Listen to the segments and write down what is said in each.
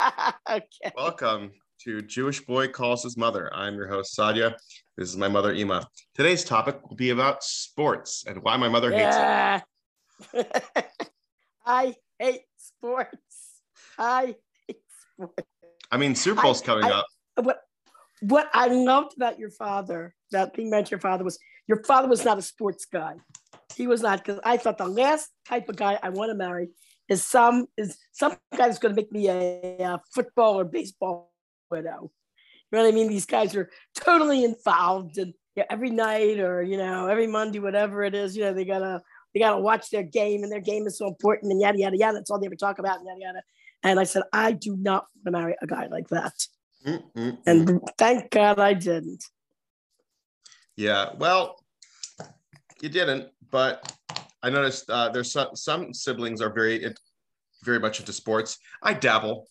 okay. Welcome to Jewish Boy Calls His Mother. I'm your host, Sadia. This is my mother, Ima. Today's topic will be about sports and why my mother hates it. I hate sports. I hate sports. I mean, Super Bowl's I- coming I- up. What what I loved about your father, that thing about your father was your father was not a sports guy. He was not because I thought the last type of guy I want to marry is some is some guy that's going to make me a, a football or baseball widow. You know what I mean? These guys are totally involved and yeah, every night or you know every Monday, whatever it is, you know they gotta they gotta watch their game and their game is so important and yada yada yada. That's all they ever talk about and yada yada. And I said I do not want to marry a guy like that. And thank God I didn't. Yeah, well, you didn't, but I noticed uh, there's some, some siblings are very, very much into sports. I dabble.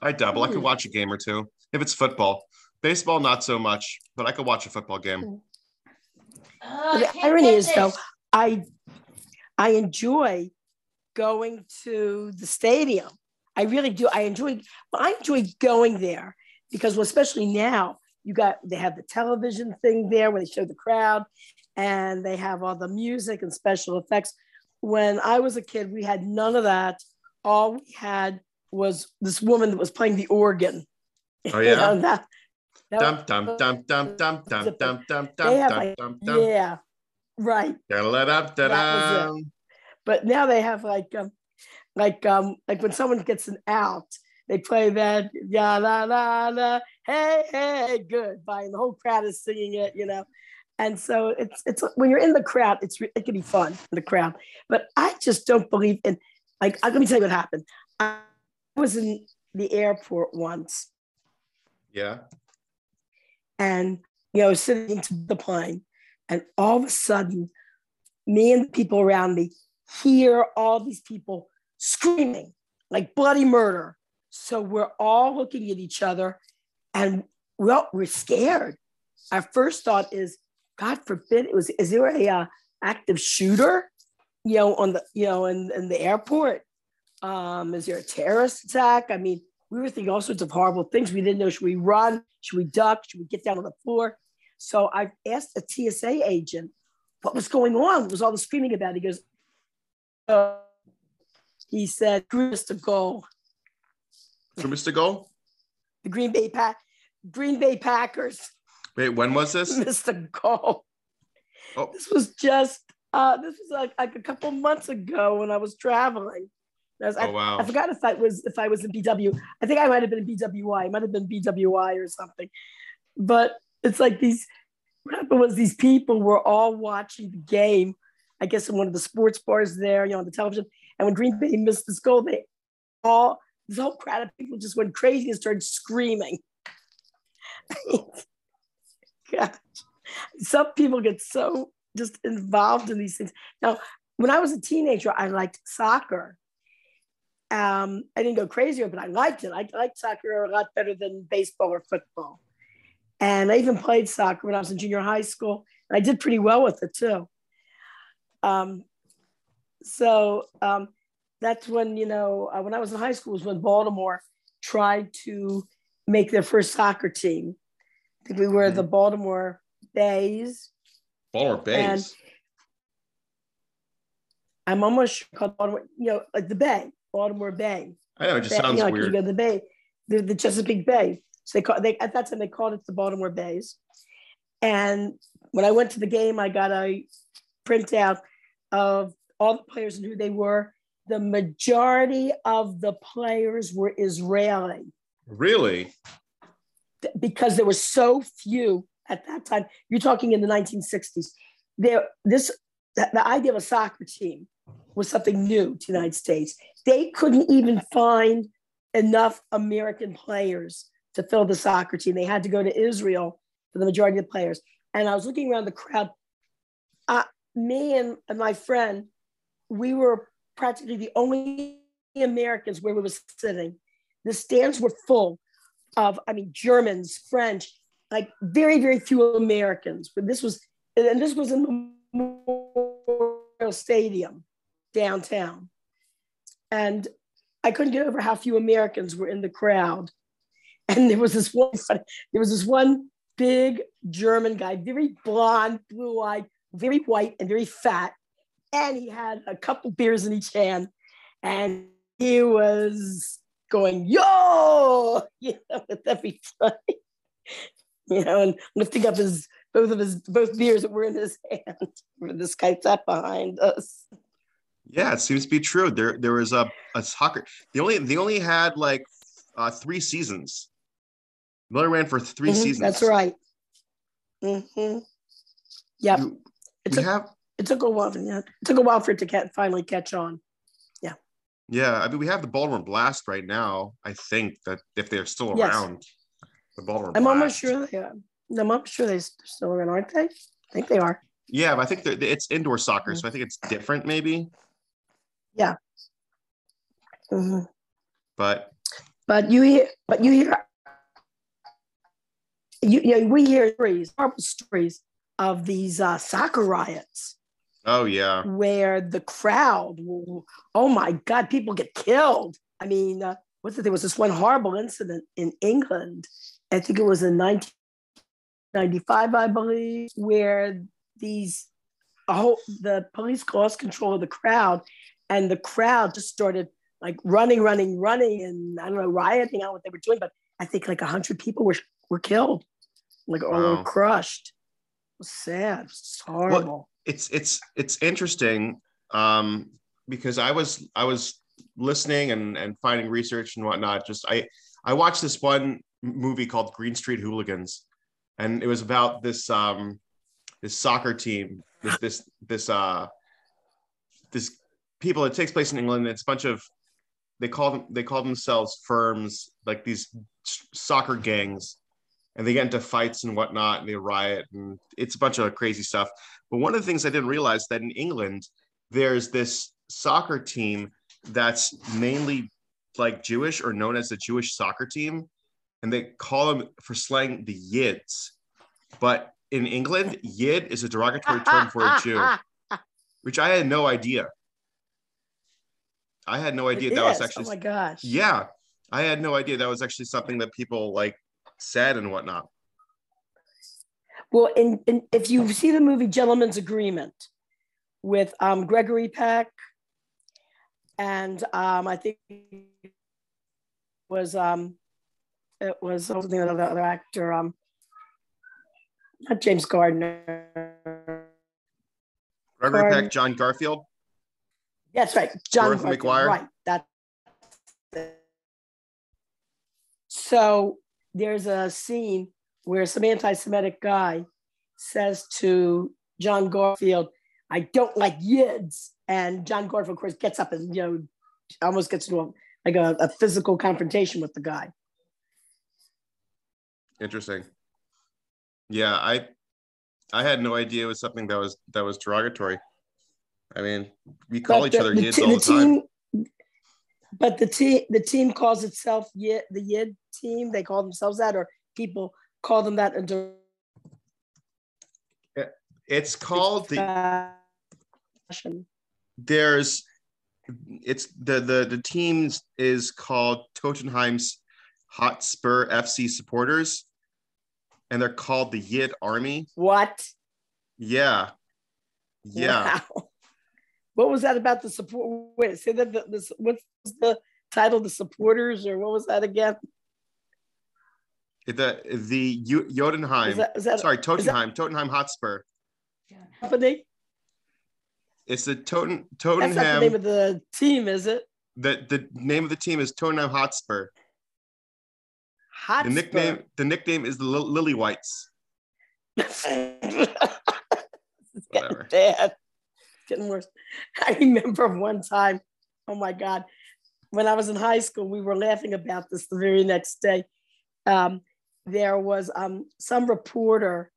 I dabble. I could Hmm. watch a game or two if it's football. Baseball, not so much, but I could watch a football game. Oh, the irony is though, I I enjoy going to the stadium. I really do. I enjoy I enjoy going there because well, especially now you got they have the television thing there where they show the crowd and they have all the music and special effects. When I was a kid, we had none of that. All we had was this woman that was playing the organ. Oh, yeah? that- that Dum dum dum dum dum dum dum dum have, dum like- dum dum. Yeah, right. But now they have like um like um like when someone gets an out they play that ya la la la hey hey goodbye and the whole crowd is singing it you know and so it's it's when you're in the crowd it's it can be fun in the crowd. But i just don't believe in like let me tell you what happened. I was in the airport once. Yeah. and you know sitting to the plane and all of a sudden me and the people around me hear all these people screaming like bloody murder. So we're all looking at each other and well we're scared. Our first thought is god forbid it was is there a uh, active shooter you know on the you know in, in the airport um is there a terrorist attack i mean we were thinking all sorts of horrible things. We didn't know should we run? Should we duck? Should we get down on the floor? So I asked a TSA agent what was going on. What was all the screaming about? He goes, uh, he said, Mr. Goal, For Mr. Goal? the Green Bay Pack, Green Bay Packers, Wait, when was this? Mr. Goal. Oh. This was just, uh, this was like, like a couple months ago when I was traveling. I, was, I Oh, wow. I forgot if I was if I was in BW. I think I might have been in BWI. It might have been BWI or something. But it's like these. What happened was these people were all watching the game. I guess in one of the sports bars there, you know, on the television. And when Green Bay missed this goal, they all this whole crowd of people just went crazy and started screaming. Gosh, some people get so just involved in these things. Now, when I was a teenager, I liked soccer um, I didn't go crazy, but I liked it. I liked soccer a lot better than baseball or football. And I even played soccer when I was in junior high school. And I did pretty well with it too. Um, so um, that's when, you know, uh, when I was in high school was when Baltimore tried to make their first soccer team. Think we were the mm-hmm. Baltimore Bays. Baltimore Bays. And I'm almost sure called Baltimore, you know, like the Bay, Baltimore Bay. I know, it just Bay- sounds you know, like weird. You go to the Bay, the, the Chesapeake Bay. So they call they at that time they called it the Baltimore Bays. And when I went to the game, I got a printout of all the players and who they were. The majority of the players were Israeli Really? Because there were so few at that time. You're talking in the 1960s. There, this the, the idea of a soccer team was something new to the United States. They couldn't even find enough American players to fill the soccer team. They had to go to Israel for the majority of the players. And I was looking around the crowd. Uh, me and, and my friend, we were practically the only Americans where we were sitting. The stands were full of, I mean, Germans, French, like very, very few Americans. But this was, and this was in Memorial Stadium downtown. And I couldn't get over how few Americans were in the crowd. And there was this one, there was this one big German guy, very blonde, blue-eyed, very white, and very fat. And he had a couple beers in each hand, and he was going, "Yo!" You know, with every time, you know, and lifting up his both of his both beers that were in his hand. This guy sat behind us. Yeah, it seems to be true. There, there was a, a soccer. They only, they only had like uh, three seasons. Miller ran for 3 Mhm, seasons. That's right. Mm hmm Yep. You- It took, have, it took a while. Yeah, it took a while for it to finally catch on. Yeah. I mean, we have the Baltimore Blast right now. I think that if they're still Yes. around, the Baltimore. I'm almost sure they are. I'm almost sure they're still around, aren't they? I think they are. Yeah, but I think they're- it's indoor soccer, Mm-hmm. so I think it's different, maybe. Mhm. But But you hear, but you hear, you, you know, we hear stories, horrible stories of these uh, soccer riots oh yeah, where the crowd, will- oh my God, people get killed. I mean, uh, what's it? There was this one horrible incident in England. I think it was in 1995, I believe, where these, a whole, the police lost control of the crowd, and the crowd just started like running, running, running, and I don't know, rioting out what they were doing. But I think like hundred people were were killed, like or Wow. were crushed. It was sad. It's horrible. It's it's it's interesting um, because I was I was listening and and finding research and whatnot. Just I I watched this one movie called Green Street Hooligans, and it was about this um this soccer team this this this uh this people. It takes place in England. It's a bunch of they call them they call themselves firms like these soccer gangs and they get into fights and whatnot and they riot and it's a bunch of crazy stuff. But one of the things i didn't realize that in england there's this soccer team that's mainly like jewish or known as the jewish soccer team and they call them for slang the yids. But in england yid is a derogatory term for a jew which i had no idea. I had no idea It that was oh actually Oh my gosh. yeah. I had no idea that was actually something that people like said and whatnot Well, in, in if you see the movie Gentleman's Agreement with um, Gregory Peck and um, I think it was um, it was what was the name of the other actor um, not James Gardner. gregory Pardon? peck john garfield That's right, John Garfield, McGuire? Right, that's it. So there's a scene where some anti-Semitic guy says to John Garfield, "I don't like yids," and John Garfield, of course, gets up and you know almost gets into a, like a, a physical confrontation with the guy. interesting. Yeah i i had no idea it was something that was that was derogatory. I mean we call But each the- other the yids te- all the, the time But the team, the team calls itself Yid, the Yid team. They call themselves that, or people call them that under it's called the there's it's the the the teams is called Tottenham's Hotspur FC supporters and they're called the Yid Army. What? Yeah. Yeah. Wow. What was that about the support? Wait, say that the, the what's the title? The supporters, or what was that again? The the Yo- Is that, is that Sorry, that- Tottenham, Tottenham Hotspur. company? It's the Toten, That's not the name of the team, is it? The the name of the team is Tottenham Hotspur. Hotspur. The nickname the nickname is the Lil- Lily Whites. Whatever. bad. Getting worse. I remember one time, oh my God, when I was in high school, we were laughing about this the very next day. Um, there was um, some reporter,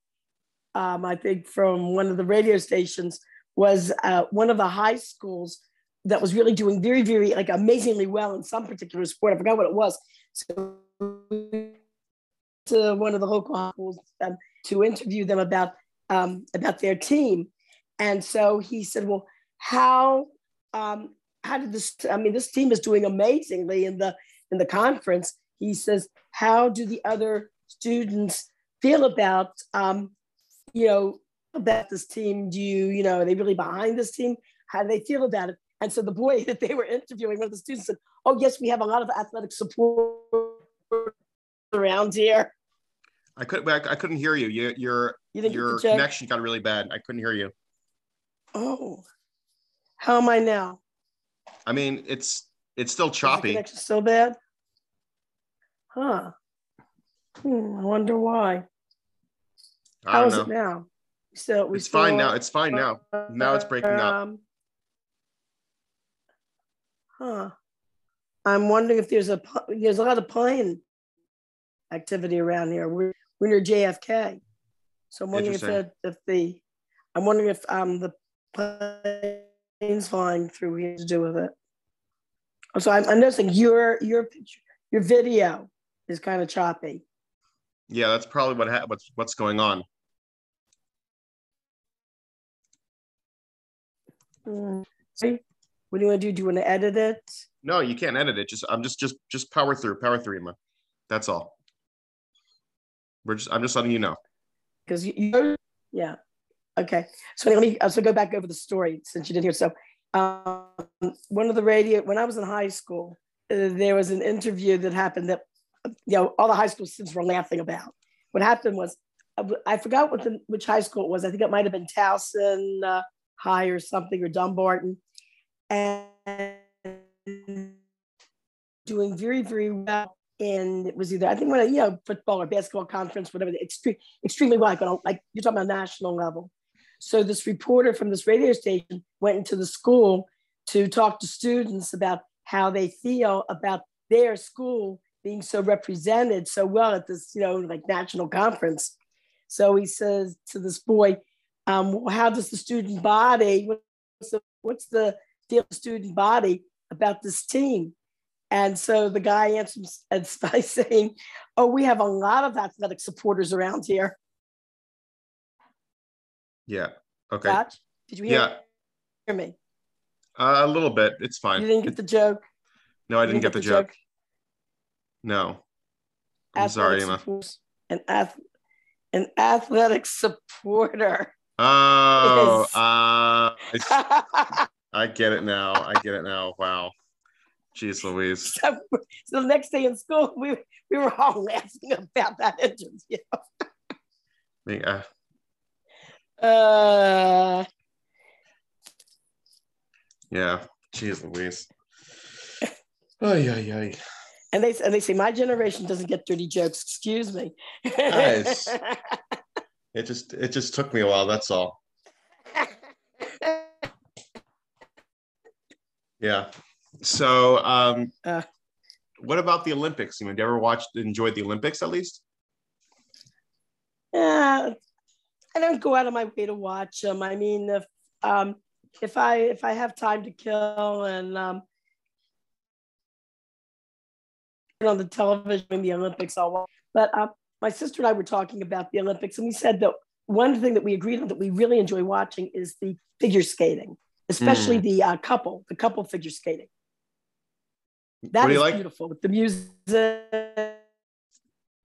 um, I think from one of the radio stations, was uh, one of the high schools that was really doing very, very, like amazingly well in some particular sport. I forgot what it was. So to one of the local schools um, to interview them about um, about their team, and so he said, "Well, how um, how did this? I mean, this team is doing amazingly in the in the conference. He says, how do the other students feel about, um, you know, about this team? Do you, you know, are they really behind this team? How do they feel about it? And so the boy that they were interviewing, one of the students said, "Oh yes, we have a lot of athletic support around here." I could I couldn't hear you. you your You your connection got really bad. I couldn't hear you. Oh, how am I now? I mean, it's it's still choppy. Connection so bad? Huh. Hmm, I wonder why. I How don't is know. it now? So we It's fine now. It's fine now. Now it's breaking up. Um, Huh. I'm wondering if there's a there's a lot of plane activity around here. We're, we're near JFK, so I'm wondering if the, if the I'm wondering if um the planes flying through here to do with it. So I'm, I'm noticing your your picture your video is kind of choppy. Yeah, that's probably what ha- what's what's going on. Hmm. See? What do you want to do? Do you want to edit it? No, you can't edit it. Just I'm just just just power through, power through, Ima. That's all. We're just I'm just letting you know. because you, you yeah okay. So let me uh, so go back over the story since you didn't hear. So um, one of the radio when i was in high school uh, there was an interview that happened that you know all the high school students were laughing about. What happened was I forgot what the, which high school it was. I think it might have been towson uh, high or something or dumbarton. And doing very very well. In it was either I think when you know football or basketball conference, whatever, extreme, extremely well, like, like you're talking about national level. So this reporter from this radio station went into the school to talk to students about how they feel about their school being so represented so well at this, you know, like national conference. So he says to this boy, um, how does the student body, what's the, what's the student body about this team? And so the guy answers by saying, Oh, we have a lot of athletic supporters around here. Yeah. Okay. Did you hear, Yeah. hear me? Uh, a little bit. It's fine. You didn't get the joke. no, I You didn't get the joke. joke? No. I'm sorry, Athletic Ima. support- An, ath- an athletic supporter. Oh, Yes. uh, I, I get it now. I get it now. Wow. Jeez Louise. so, so the next day in school, we, we were all laughing about that interview. Yeah. Uh, Yeah. Jeez Louise. Oh, yeah, yeah. and they and they say my generation doesn't get dirty jokes. Excuse me. Nice. It just it just took me a while. That's all. Yeah. So, um, Uh. what about the Olympics? You know, do you ever watch enjoyed the Olympics at least? Yeah, I don't go out of my way to watch them. I mean, if um, if I if I have time to kill and um, on the television in the Olympics, I'll watch. But um, my sister and I were talking about the Olympics, and we said that one thing that we agreed on that we really enjoy watching is the figure skating, especially the uh, couple, the couple figure skating. That is like? beautiful with the music,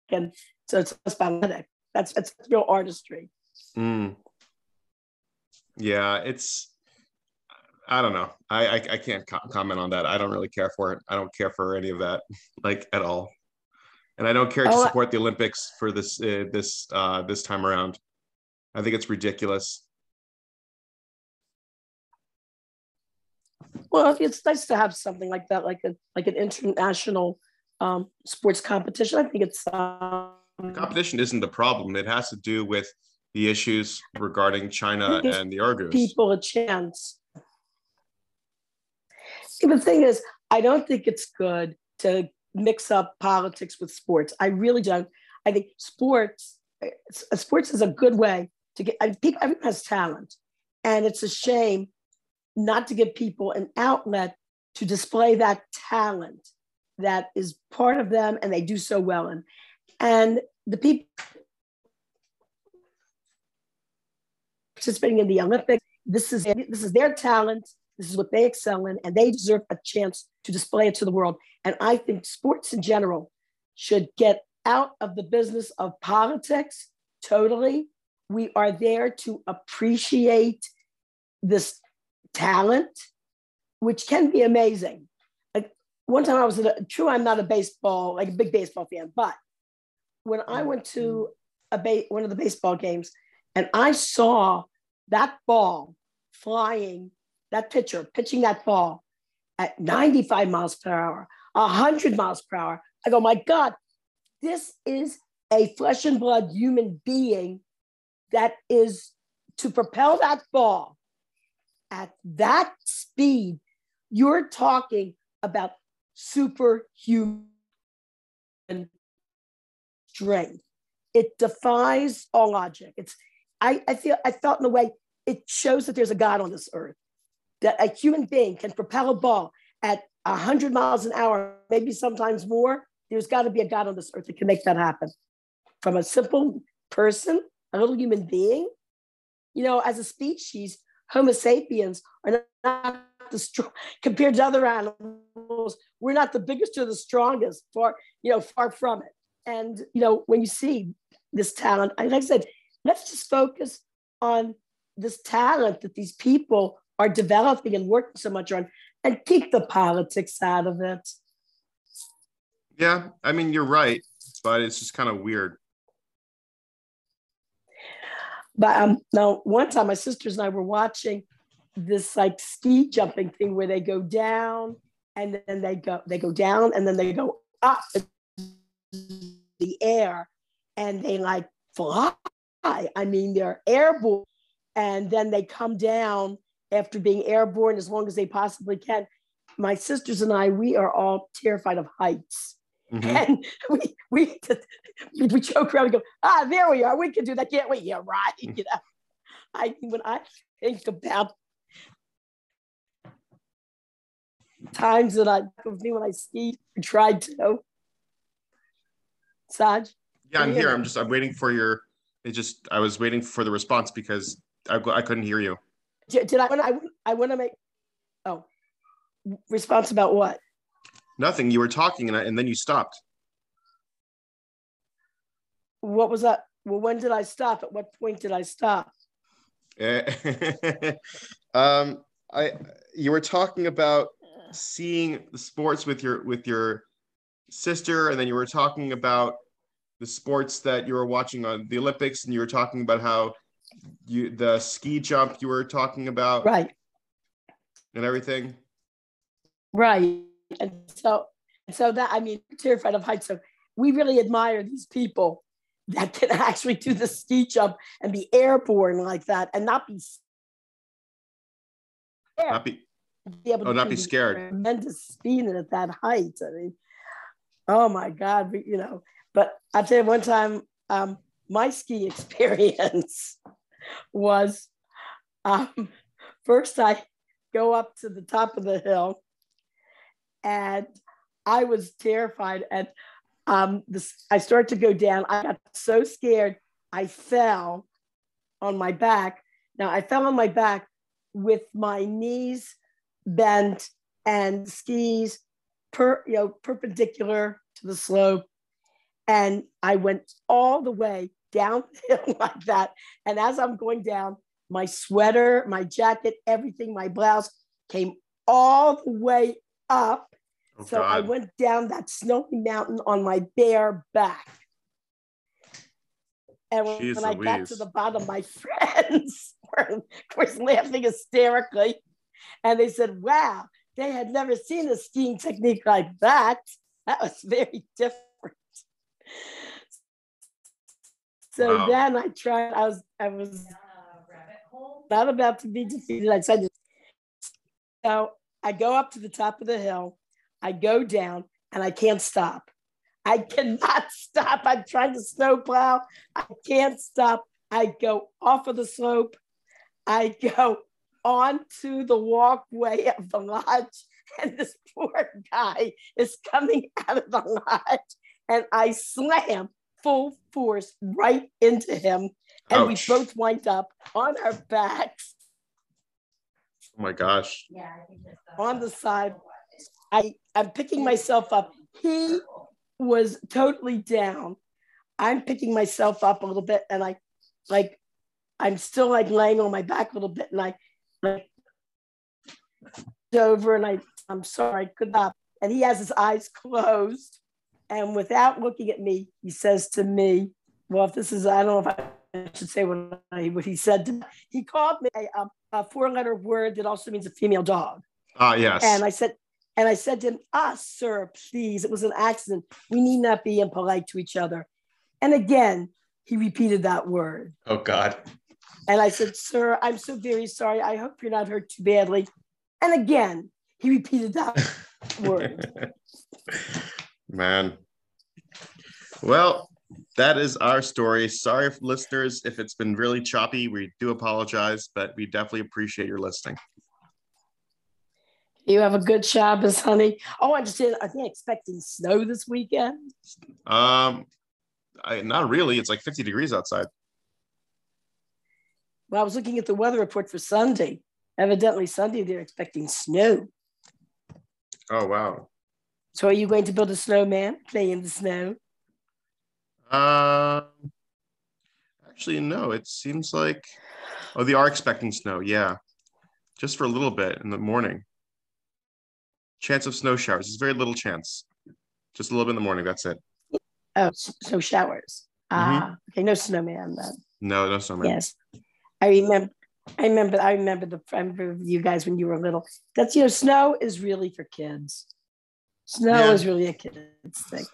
and so it's aesthetic. That's that's real artistry. Mm. Yeah, it's. I don't know. I I, I can't co- comment on that. I don't really care for it. I don't care for any of that, like at all. And I don't care to Oh, support the Olympics for this uh, this uh, this time around. I think it's ridiculous. Well, it's nice to have something like that, like a like an international um, sports competition. I think it's um, Competition isn't the problem. It has to do with the issues regarding China and the Uyghurs. people a chance. The thing is, I don't think it's good to mix up politics with sports. I really don't. I think sports, uh, sports is a good way to get. I, people, everyone has talent, and it's a shame not to give people an outlet to display that talent that is part of them, and they do so well in. And the people participating in the Olympics, this is this is their talent This is what they excel in, and they deserve a chance to display it to the world. And I think sports in general should get out of the business of politics totally. We are there to appreciate this talent, which can be amazing. Like one time I was a, true, I'm not a baseball, like a big baseball fan, but when I went to a ba- one of the baseball games and I saw that ball flying, that pitcher pitching that ball at 95 miles per hour, 100 miles per hour. I go, my God, this is a flesh and blood human being that is to propel that ball at that speed. You're talking about superhuman strength. It defies all logic. It's I, I feel I felt in a way it shows that there's a God on this earth, that a human being can propel a ball at 100 miles an hour, maybe sometimes more. There's got to be a God on this earth that can make that happen. From a simple person, a little human being, you know, as a species, Homo sapiens are not the strong compared to other animals. We're not the biggest or the strongest, far, you know, far from it. And you know, when you see this talent, like I said, let's just focus on this talent that these people are developing and working so much on and keep the politics out of it. Yeah, I mean you're right, but it's just kind of weird. But um, now one time my sisters and I were watching this like ski jumping thing where they go down and then they go they go down and then they go up the air and they like fly. I mean, they're airborne and then they come down after being airborne as long as they possibly can. My sisters and I, we are all terrified of heights. Mm-hmm. And we, we, we joke around and go, ah, there we are. We can do that, can't we? Yeah, right. You know, I when I think about times that I with me when I skied tried to. Saj? Yeah, I'm here. I'm just I'm waiting for your. It just I was waiting for the response because I, I couldn't hear you. Did, did I? I I want to make. Oh, response about what? Nothing. You were talking and I, and then you stopped. What was that? Well, when did I stop? At what point did I stop? um, I you were talking about seeing the sports with your with your sister, and then you were talking about the sports that you were watching on the Olympics, and you were talking about how you the ski jump you were talking about, right, and everything, right. And so, so that I mean, terrified of heights. So we really admire these people that can actually do the ski jump and be airborne like that, and not be scared. Not be, be able oh, to not be scared. Tremendous speed at that height. I mean, oh my God, you know. But I'll tell you one time, um, my ski experience was um, first I go up to the top of the hill and I was terrified. And um, I started to go down. I got so scared, I fell on my back. Now I fell on my back with my knees bent and skis per, you know, perpendicular to the slope. And I went all the way downhill like that. And as I'm going down, my sweater, my jacket, everything, my blouse came all the way up. Oh, so God. I went down that snowy mountain on my bare back. And when, when I got to the bottom, my friends were, were laughing hysterically. And they said, wow, they had never seen a skiing technique like that. That was very different. So wow. then I tried, I was, I was not about to be defeated. I said, so I go up to the top of the hill, I go down, and I can't stop. I cannot stop. I'm trying to snowplow. I can't stop. I go off of the slope. I go onto the walkway of the lodge, and this poor guy is coming out of the lodge, and I slam full force right into him, and Ouch. we both wind up on our backs, Oh my gosh. Yeah, on the side. I, I'm picking myself up. He was totally down. I'm picking myself up a little bit and I like I'm still like laying on my back a little bit and I like over and I I'm sorry, I could not. And he has his eyes closed. And without looking at me, he says to me, Well, if this is, I don't know if I should say what, I, what he said. To me. He called me a, um, a four letter word that also means a female dog. Ah, yes. And I said, and I said to him, ah, sir, please, it was an accident. We need not be impolite to each other. And again, he repeated that word. oh God. And I said, sir, I'm so very sorry. I hope you're not hurt too badly. And again, he repeated that word. Man. Well, that is our story. Sorry, if listeners, if it's been really choppy. We do apologize, but we definitely appreciate your listening. You have a good Shabbos, honey. Oh, I understand. Are they expecting snow this weekend? Um, I, not really. It's like 50 degrees outside. Well, I was looking at the weather report for Sunday. Evidently, Sunday they're expecting snow. Oh wow. So, are you going to build a snowman, play in the snow? Um, actually, no. It seems like oh, they are expecting snow. Yeah, just for a little bit in the morning. Chance of snow showers. There's very little chance. Just a little bit in the morning. That's it. Oh, so showers. Ah, okay, no snowman then. No, no snowman. Yes, I remember. I remember. I remember the. I remember you guys when you were little. That's you know, snow is really for kids. Snow Yeah. is really a kid's thing.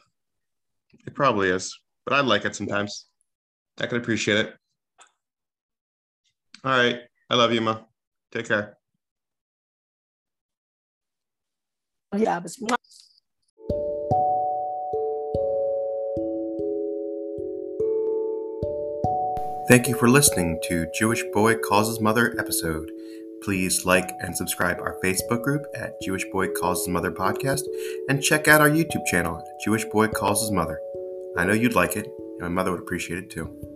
It probably is, but I like it sometimes. I can appreciate it. All right. I love you, Ma. Take care. Yeah, but Thank you for listening to Jewish Boy Calls His Mother episode. Please like and subscribe our Facebook group at Jewish Boy Calls His Mother podcast and check out our YouTube channel Jewish Boy Calls His Mother. I know you'd like it, and my mother would appreciate it too.